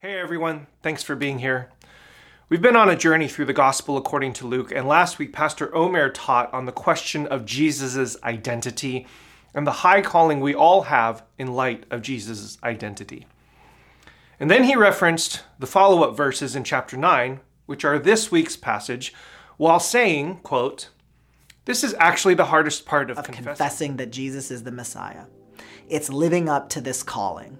Hey everyone, thanks for being here. We've been on a journey through the Gospel according to Luke, and last week Pastor Omer taught on the question of Jesus' identity and the high calling we all have in light of Jesus' identity. And then he referenced the follow up verses in chapter 9, which are this week's passage, while saying, quote, This is actually the hardest part of, of confessing. confessing that Jesus is the Messiah. It's living up to this calling.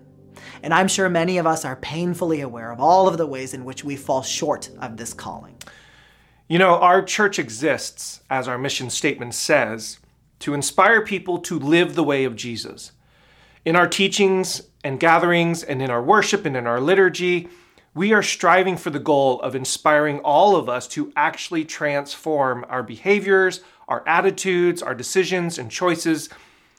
And I'm sure many of us are painfully aware of all of the ways in which we fall short of this calling. You know, our church exists, as our mission statement says, to inspire people to live the way of Jesus. In our teachings and gatherings, and in our worship and in our liturgy, we are striving for the goal of inspiring all of us to actually transform our behaviors, our attitudes, our decisions, and choices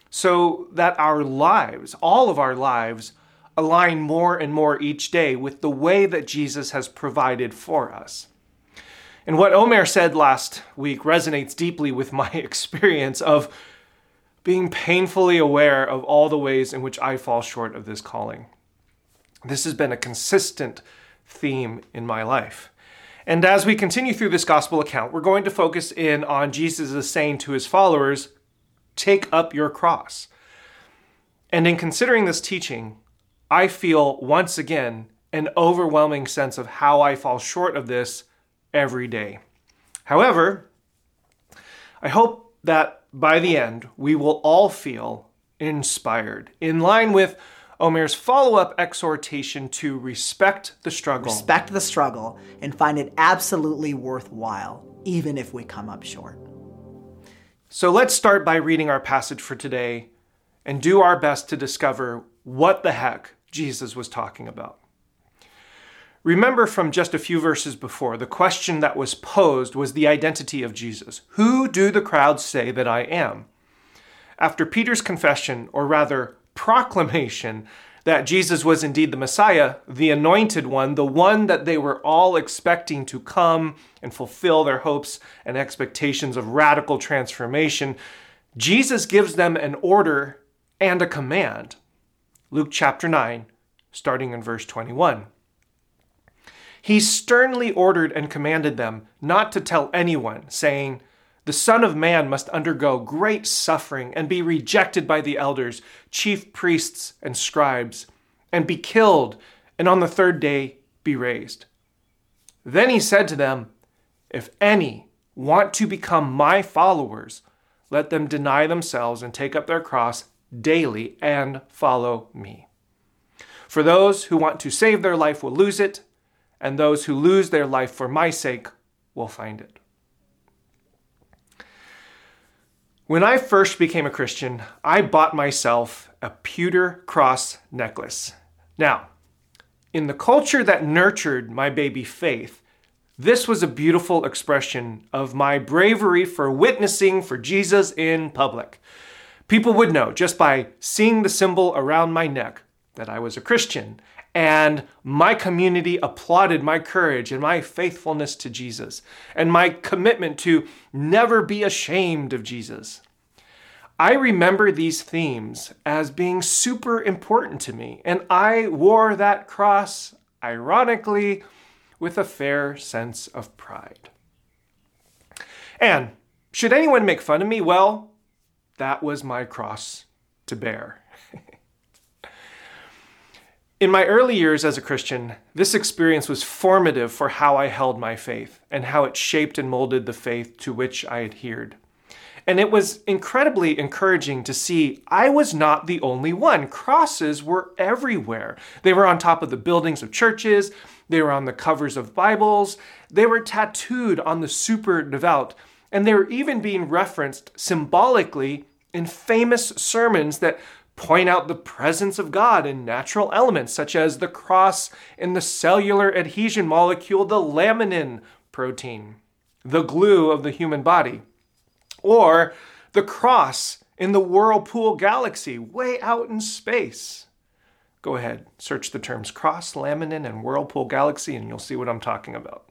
so that our lives, all of our lives, align more and more each day with the way that Jesus has provided for us. And what Omer said last week resonates deeply with my experience of being painfully aware of all the ways in which I fall short of this calling. This has been a consistent theme in my life. And as we continue through this gospel account, we're going to focus in on Jesus' saying to his followers, Take up your cross. And in considering this teaching, I feel once again an overwhelming sense of how I fall short of this every day. However, I hope that by the end we will all feel inspired, in line with Omer's follow up exhortation to respect the struggle. Respect the struggle and find it absolutely worthwhile, even if we come up short. So let's start by reading our passage for today and do our best to discover what the heck Jesus was talking about. Remember from just a few verses before, the question that was posed was the identity of Jesus. Who do the crowds say that I am? After Peter's confession, or rather proclamation, that Jesus was indeed the Messiah, the anointed one, the one that they were all expecting to come and fulfill their hopes and expectations of radical transformation, Jesus gives them an order and a command. Luke chapter 9, starting in verse 21. He sternly ordered and commanded them not to tell anyone, saying, The Son of Man must undergo great suffering and be rejected by the elders, chief priests, and scribes, and be killed, and on the third day be raised. Then he said to them, If any want to become my followers, let them deny themselves and take up their cross daily and follow me. For those who want to save their life will lose it, and those who lose their life for my sake will find it. When I first became a Christian, I bought myself a pewter cross necklace. Now, in the culture that nurtured my baby faith, this was a beautiful expression of my bravery for witnessing for Jesus in public. People would know just by seeing the symbol around my neck that I was a Christian, and my community applauded my courage and my faithfulness to Jesus, and my commitment to never be ashamed of Jesus. I remember these themes as being super important to me, and I wore that cross, ironically, with a fair sense of pride. And should anyone make fun of me? Well, that was my cross to bear. In my early years as a Christian, this experience was formative for how I held my faith and how it shaped and molded the faith to which I adhered. And it was incredibly encouraging to see I was not the only one. Crosses were everywhere. They were on top of the buildings of churches, they were on the covers of Bibles, they were tattooed on the super devout, and they were even being referenced symbolically in famous sermons that point out the presence of God in natural elements such as the cross in the cellular adhesion molecule, the laminin protein, the glue of the human body, or the cross in the whirlpool galaxy way out in space. Go ahead, search the terms cross, laminin, and whirlpool galaxy, and you'll see what I'm talking about.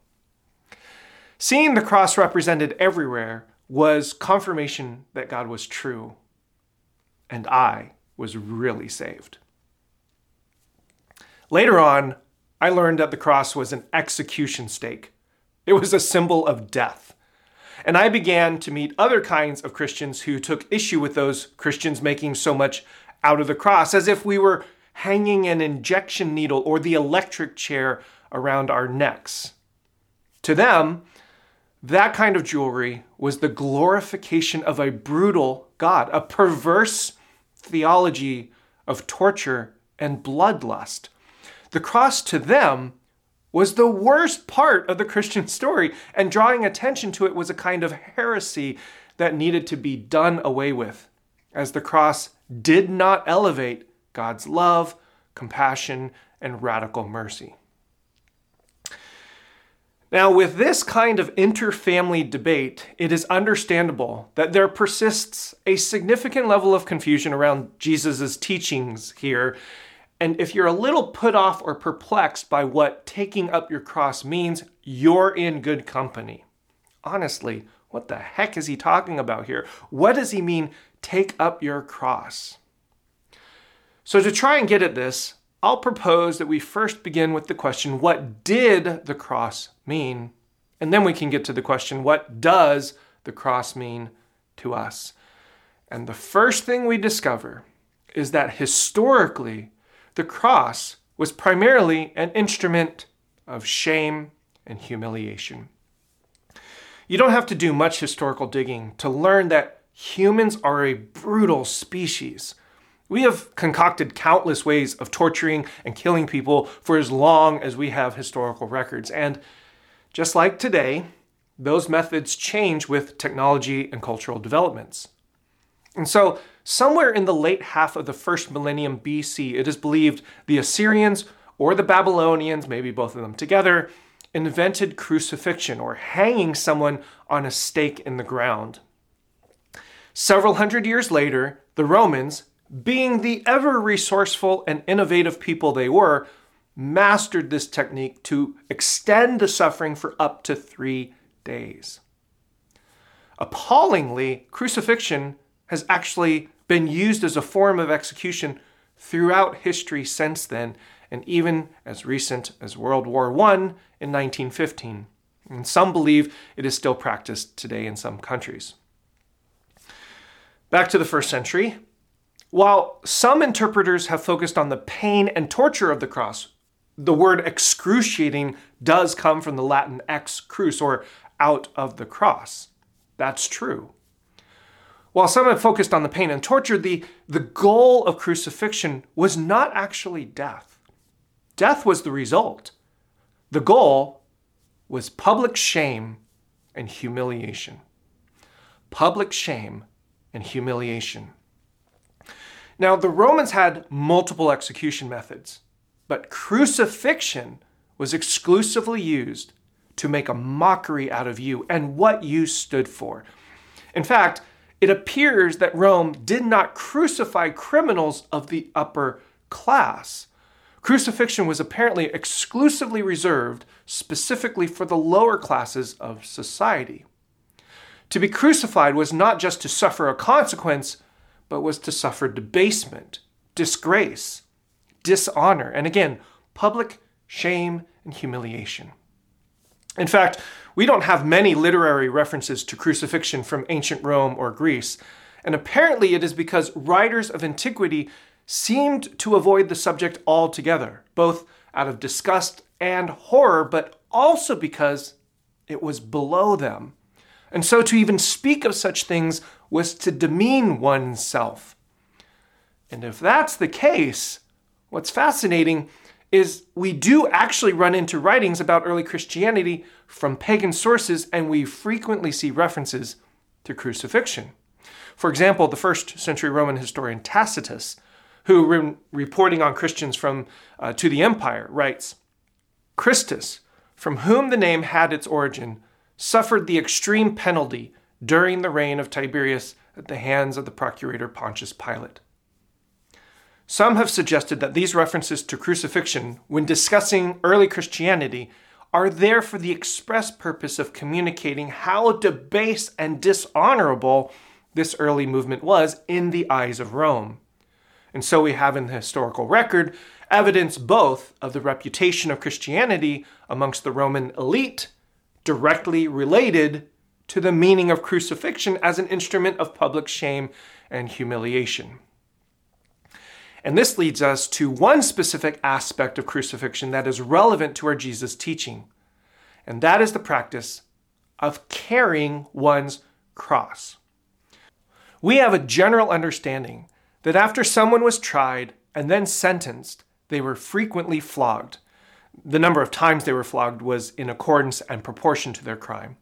Seeing the cross represented everywhere was confirmation that God was true and I was really saved. Later on, I learned that the cross was an execution stake. It was a symbol of death. And I began to meet other kinds of Christians who took issue with those Christians making so much out of the cross, as if we were hanging an injection needle or the electric chair around our necks. To them, that kind of jewelry was the glorification of a brutal God, a perverse theology of torture and bloodlust. The cross to them was the worst part of the Christian story, and drawing attention to it was a kind of heresy that needed to be done away with, as the cross did not elevate God's love, compassion, and radical mercy. Now, with this kind of interfamily debate, it is understandable that there persists a significant level of confusion around Jesus' teachings here. And if you're a little put off or perplexed by what taking up your cross means, you're in good company. Honestly, what the heck is he talking about here? What does he mean, take up your cross? So, to try and get at this, I'll propose that we first begin with the question what did the cross mean? And then we can get to the question what does the cross mean to us? And the first thing we discover is that historically, the cross was primarily an instrument of shame and humiliation. You don't have to do much historical digging to learn that humans are a brutal species we have concocted countless ways of torturing and killing people for as long as we have historical records. And just like today, those methods change with technology and cultural developments. And so, somewhere in the late half of the first millennium BC, it is believed the Assyrians or the Babylonians, maybe both of them together, invented crucifixion or hanging someone on a stake in the ground. Several hundred years later, the Romans being the ever resourceful and innovative people they were, mastered this technique to extend the suffering for up to three days. Appallingly, crucifixion has actually been used as a form of execution throughout history since then, and even as recent as World War I in 1915. And some believe it is still practiced today in some countries. Back to the first century, while some interpreters have focused on the pain and torture of the cross, the word excruciating does come from the Latin ex crus, or out of the cross. That's true. While some have focused on the pain and torture, the, the goal of crucifixion was not actually death. Death was the result. The goal was public shame and humiliation. Public shame and humiliation. Now, the Romans had multiple execution methods, but crucifixion was exclusively used to make a mockery out of you and what you stood for. In fact, it appears that Rome did not crucify criminals of the upper class. Crucifixion was apparently exclusively reserved specifically for the lower classes of society. To be crucified was not just to suffer a consequence, but was to suffer debasement, disgrace, dishonor, and again, public shame and humiliation. In fact, we don't have many literary references to crucifixion from ancient Rome or Greece, and apparently it is because writers of antiquity seemed to avoid the subject altogether, both out of disgust and horror, but also because it was below them. And so to even speak of such things was to demean oneself. And if that's the case, what's fascinating is we do actually run into writings about early Christianity from pagan sources, and we frequently see references to crucifixion. For example, the first century Roman historian Tacitus, who, re- reporting on Christians from uh, to the empire, writes Christus, from whom the name had its origin, suffered the extreme penalty during the reign of Tiberius at the hands of the procurator Pontius Pilate. Some have suggested that these references to crucifixion, when discussing early Christianity, are there for the express purpose of communicating how debased and dishonorable this early movement was in the eyes of Rome. And so we have in the historical record evidence both of the reputation of Christianity amongst the Roman elite, directly related to the meaning of crucifixion as an instrument of public shame and humiliation. And this leads us to one specific aspect of crucifixion that is relevant to our Jesus teaching, and that is the practice of carrying one's cross. We have a general understanding that after someone was tried and then sentenced, they were frequently flogged. The number of times they were flogged was in accordance and proportion to their crime.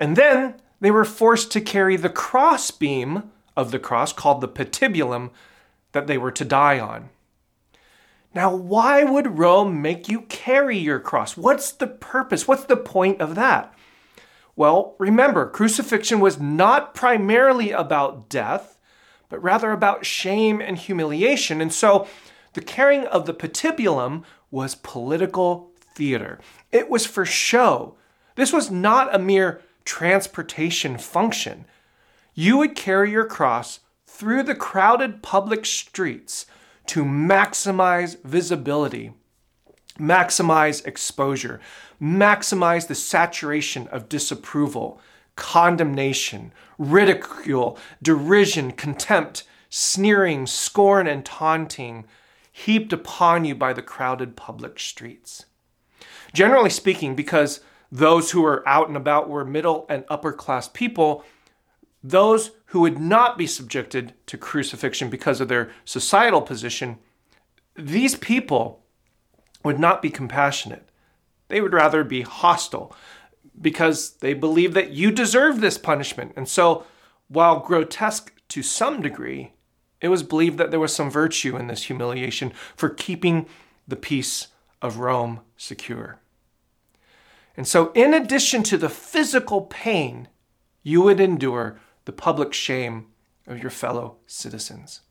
And then they were forced to carry the crossbeam of the cross, called the patibulum, that they were to die on. Now, why would Rome make you carry your cross? What's the purpose? What's the point of that? Well, remember, crucifixion was not primarily about death, but rather about shame and humiliation. And so the carrying of the patibulum was political theater. It was for show. This was not a mere transportation function. You would carry your cross through the crowded public streets to maximize visibility, maximize exposure, maximize the saturation of disapproval, condemnation, ridicule, derision, contempt, sneering, scorn, and taunting heaped upon you by the crowded public streets. Generally speaking, because those who were out and about were middle and upper class people, those who would not be subjected to crucifixion because of their societal position, these people would not be compassionate. They would rather be hostile because they believe that you deserve this punishment. And so, while grotesque to some degree, it was believed that there was some virtue in this humiliation for keeping the peace of Rome secure. And so, in addition to the physical pain you would endure the public shame of your fellow citizens.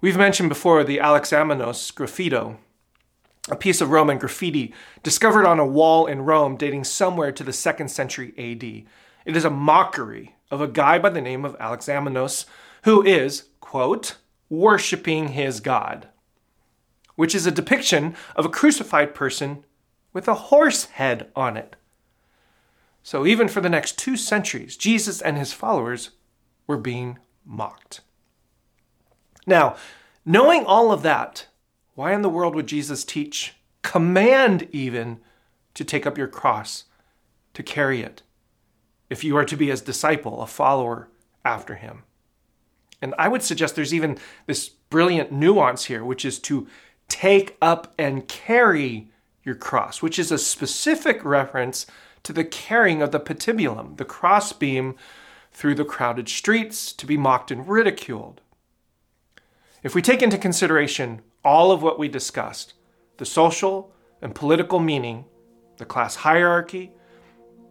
We've mentioned before the Alexamenos graffito, a piece of Roman graffiti discovered on a wall in Rome dating somewhere to the second century AD. It is a mockery of a guy by the name of Alexamenos who is, quote, worshiping his God, which is a depiction of a crucified person with a horse head on it. So, even for the next two centuries, Jesus and his followers were being mocked. Now, knowing all of that, why in the world would Jesus teach, command even, to take up your cross, to carry it, if you are to be his disciple, a follower after him? And I would suggest there's even this brilliant nuance here, which is to take up and carry your cross, which is a specific reference to the carrying of the patibulum, the crossbeam, through the crowded streets to be mocked and ridiculed. If we take into consideration all of what we discussed the social and political meaning, the class hierarchy,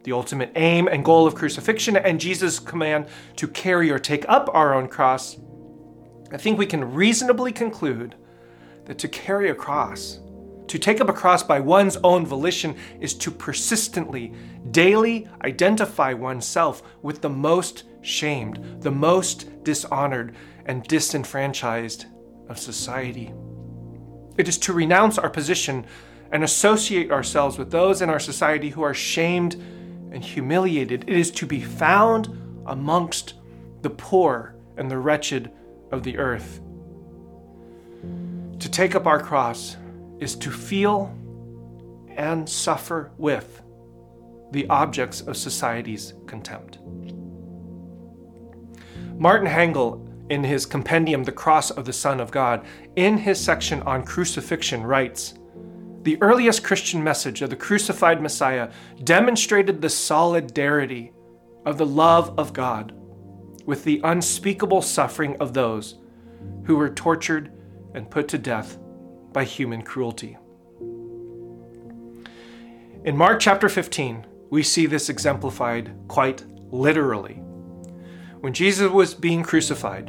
the ultimate aim and goal of crucifixion, and Jesus' command to carry or take up our own cross, I think we can reasonably conclude that to carry a cross to take up a cross by one's own volition is to persistently, daily identify oneself with the most shamed, the most dishonored, and disenfranchised of society. It is to renounce our position and associate ourselves with those in our society who are shamed and humiliated. It is to be found amongst the poor and the wretched of the earth. To take up our cross is to feel and suffer with the objects of society's contempt. Martin Hengel, in his compendium The Cross of the Son of God, in his section on crucifixion, writes The earliest Christian message of the crucified Messiah demonstrated the solidarity of the love of God with the unspeakable suffering of those who were tortured and put to death by human cruelty. In Mark chapter 15, we see this exemplified quite literally. When Jesus was being crucified,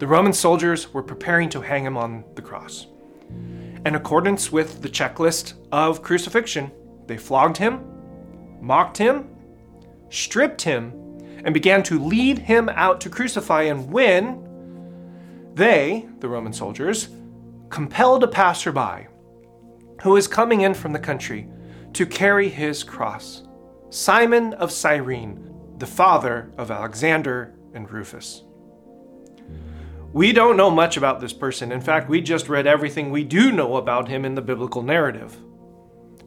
the Roman soldiers were preparing to hang him on the cross. In accordance with the checklist of crucifixion, they flogged him, mocked him, stripped him, and began to lead him out to crucify. And when they, the Roman soldiers, compelled a passerby who was coming in from the country to carry his cross Simon of Cyrene, the father of Alexander and Rufus. We don't know much about this person. In fact, we just read everything we do know about him in the biblical narrative.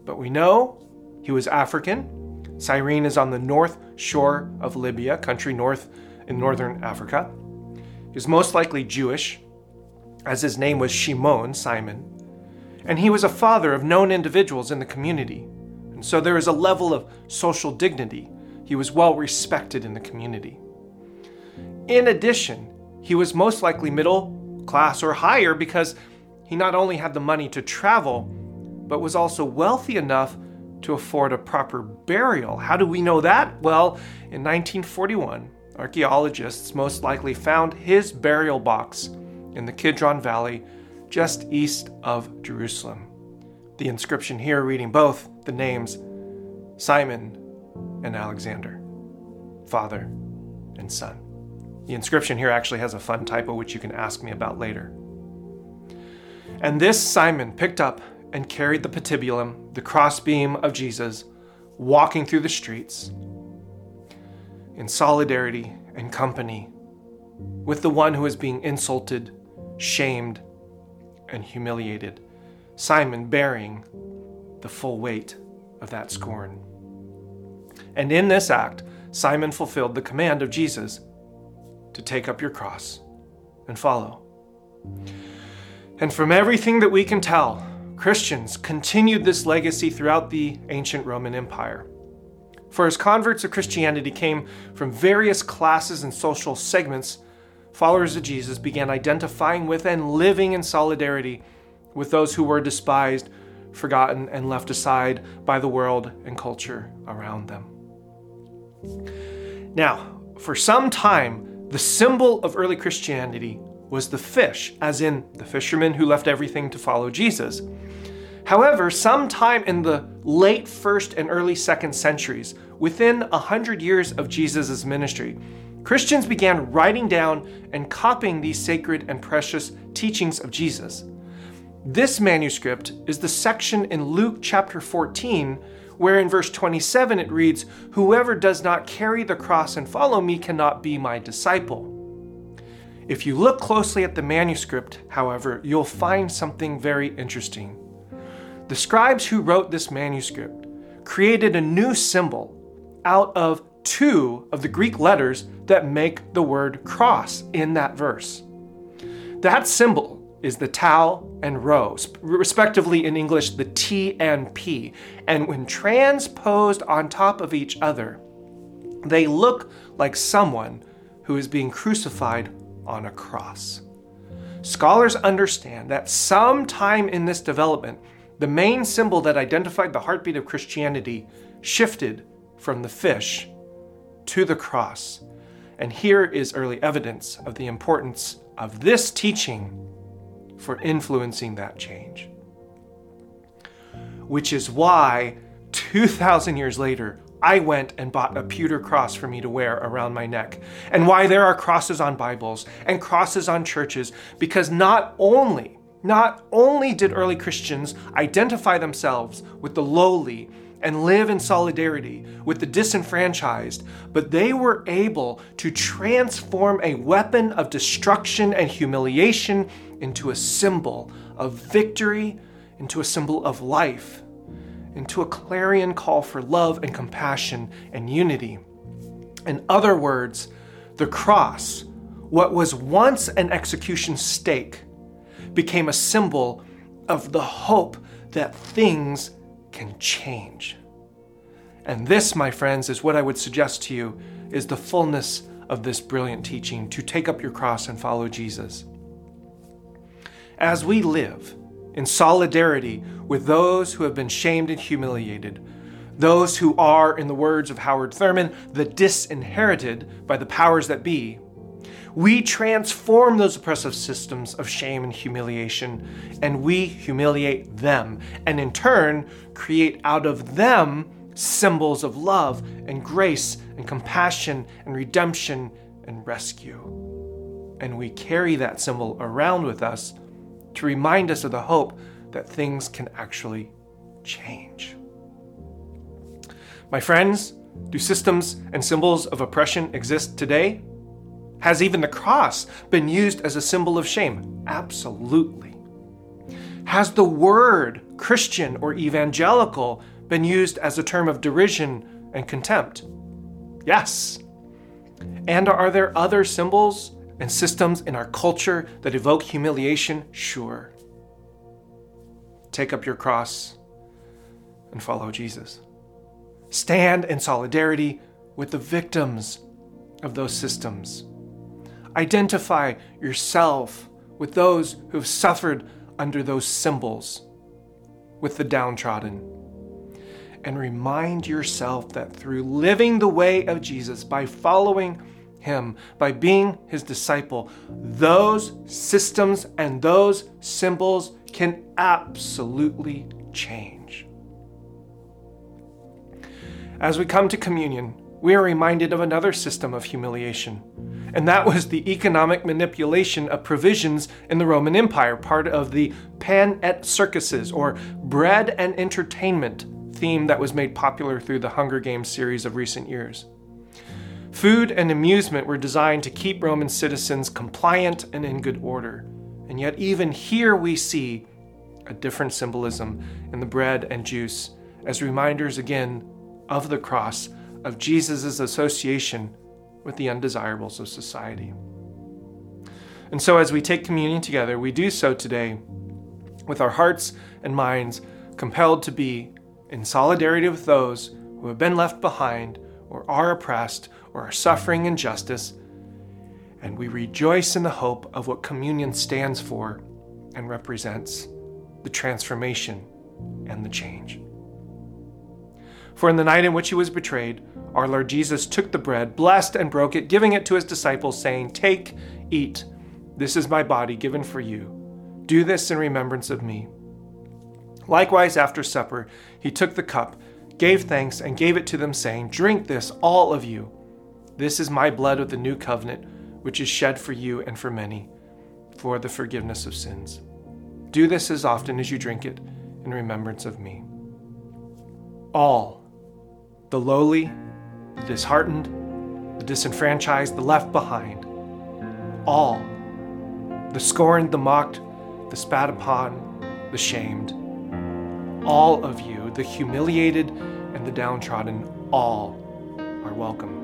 But we know he was African. Cyrene is on the north shore of Libya, country north in northern Africa. He was most likely Jewish, as his name was Shimon, Simon. And he was a father of known individuals in the community. And so there is a level of social dignity. He was well respected in the community. In addition, he was most likely middle class or higher because he not only had the money to travel, but was also wealthy enough to afford a proper burial. How do we know that? Well, in 1941, archaeologists most likely found his burial box in the Kidron Valley just east of Jerusalem. The inscription here reading both the names Simon and Alexander, father and son. The inscription here actually has a fun typo, which you can ask me about later. And this Simon picked up and carried the patibulum, the crossbeam of Jesus, walking through the streets in solidarity and company with the one who is being insulted, shamed, and humiliated. Simon bearing the full weight of that scorn. And in this act, Simon fulfilled the command of Jesus to take up your cross and follow. And from everything that we can tell, Christians continued this legacy throughout the ancient Roman Empire. For as converts of Christianity came from various classes and social segments, followers of Jesus began identifying with and living in solidarity with those who were despised, forgotten, and left aside by the world and culture around them. Now, for some time, the symbol of early Christianity was the fish, as in the fisherman who left everything to follow Jesus. However, sometime in the late first and early second centuries, within a hundred years of Jesus' ministry, Christians began writing down and copying these sacred and precious teachings of Jesus. This manuscript is the section in Luke chapter 14 where in verse 27 it reads, Whoever does not carry the cross and follow me cannot be my disciple. If you look closely at the manuscript, however, you'll find something very interesting. The scribes who wrote this manuscript created a new symbol out of two of the Greek letters that make the word cross in that verse. That symbol is the tau and rho, respectively in English, the T and P. And when transposed on top of each other, they look like someone who is being crucified on a cross. Scholars understand that sometime in this development, the main symbol that identified the heartbeat of Christianity shifted from the fish to the cross. And here is early evidence of the importance of this teaching for influencing that change. Which is why 2,000 years later, I went and bought a pewter cross for me to wear around my neck. And why there are crosses on Bibles and crosses on churches, because not only, not only did early Christians identify themselves with the lowly and live in solidarity with the disenfranchised, but they were able to transform a weapon of destruction and humiliation into a symbol of victory, into a symbol of life, into a clarion call for love and compassion and unity. In other words, the cross, what was once an execution stake, became a symbol of the hope that things can change. And this, my friends, is what I would suggest to you is the fullness of this brilliant teaching to take up your cross and follow Jesus as we live in solidarity with those who have been shamed and humiliated, those who are, in the words of Howard Thurman, the disinherited by the powers that be, we transform those oppressive systems of shame and humiliation, and we humiliate them, and in turn create out of them symbols of love and grace and compassion and redemption and rescue. And we carry that symbol around with us to remind us of the hope that things can actually change. My friends, do systems and symbols of oppression exist today? Has even the cross been used as a symbol of shame? Absolutely. Has the word Christian or evangelical been used as a term of derision and contempt? Yes. And are there other symbols and systems in our culture that evoke humiliation? Sure. Take up your cross and follow Jesus. Stand in solidarity with the victims of those systems. Identify yourself with those who have suffered under those symbols, with the downtrodden. And remind yourself that through living the way of Jesus, by following him, by being his disciple, those systems and those symbols can absolutely change. As we come to communion, we are reminded of another system of humiliation and that was the economic manipulation of provisions in the Roman Empire, part of the pan et circuses, or bread and entertainment theme that was made popular through the Hunger Games series of recent years. Food and amusement were designed to keep Roman citizens compliant and in good order. And yet, even here, we see a different symbolism in the bread and juice as reminders again of the cross, of Jesus' association with the undesirables of society. And so, as we take communion together, we do so today with our hearts and minds compelled to be in solidarity with those who have been left behind or are oppressed or are suffering injustice. And we rejoice in the hope of what communion stands for and represents the transformation and the change. For in the night in which he was betrayed, our Lord Jesus took the bread, blessed and broke it, giving it to his disciples, saying, Take, eat. This is my body given for you. Do this in remembrance of me. Likewise, after supper, he took the cup, gave thanks, and gave it to them, saying, Drink this, all of you. This is my blood of the new covenant, which is shed for you and for many, for the forgiveness of sins. Do this as often as you drink it in remembrance of me. All, the lowly, the disheartened, the disenfranchised, the left behind. All. The scorned, the mocked, the spat upon, the shamed. All of you, the humiliated and the downtrodden, all are welcome.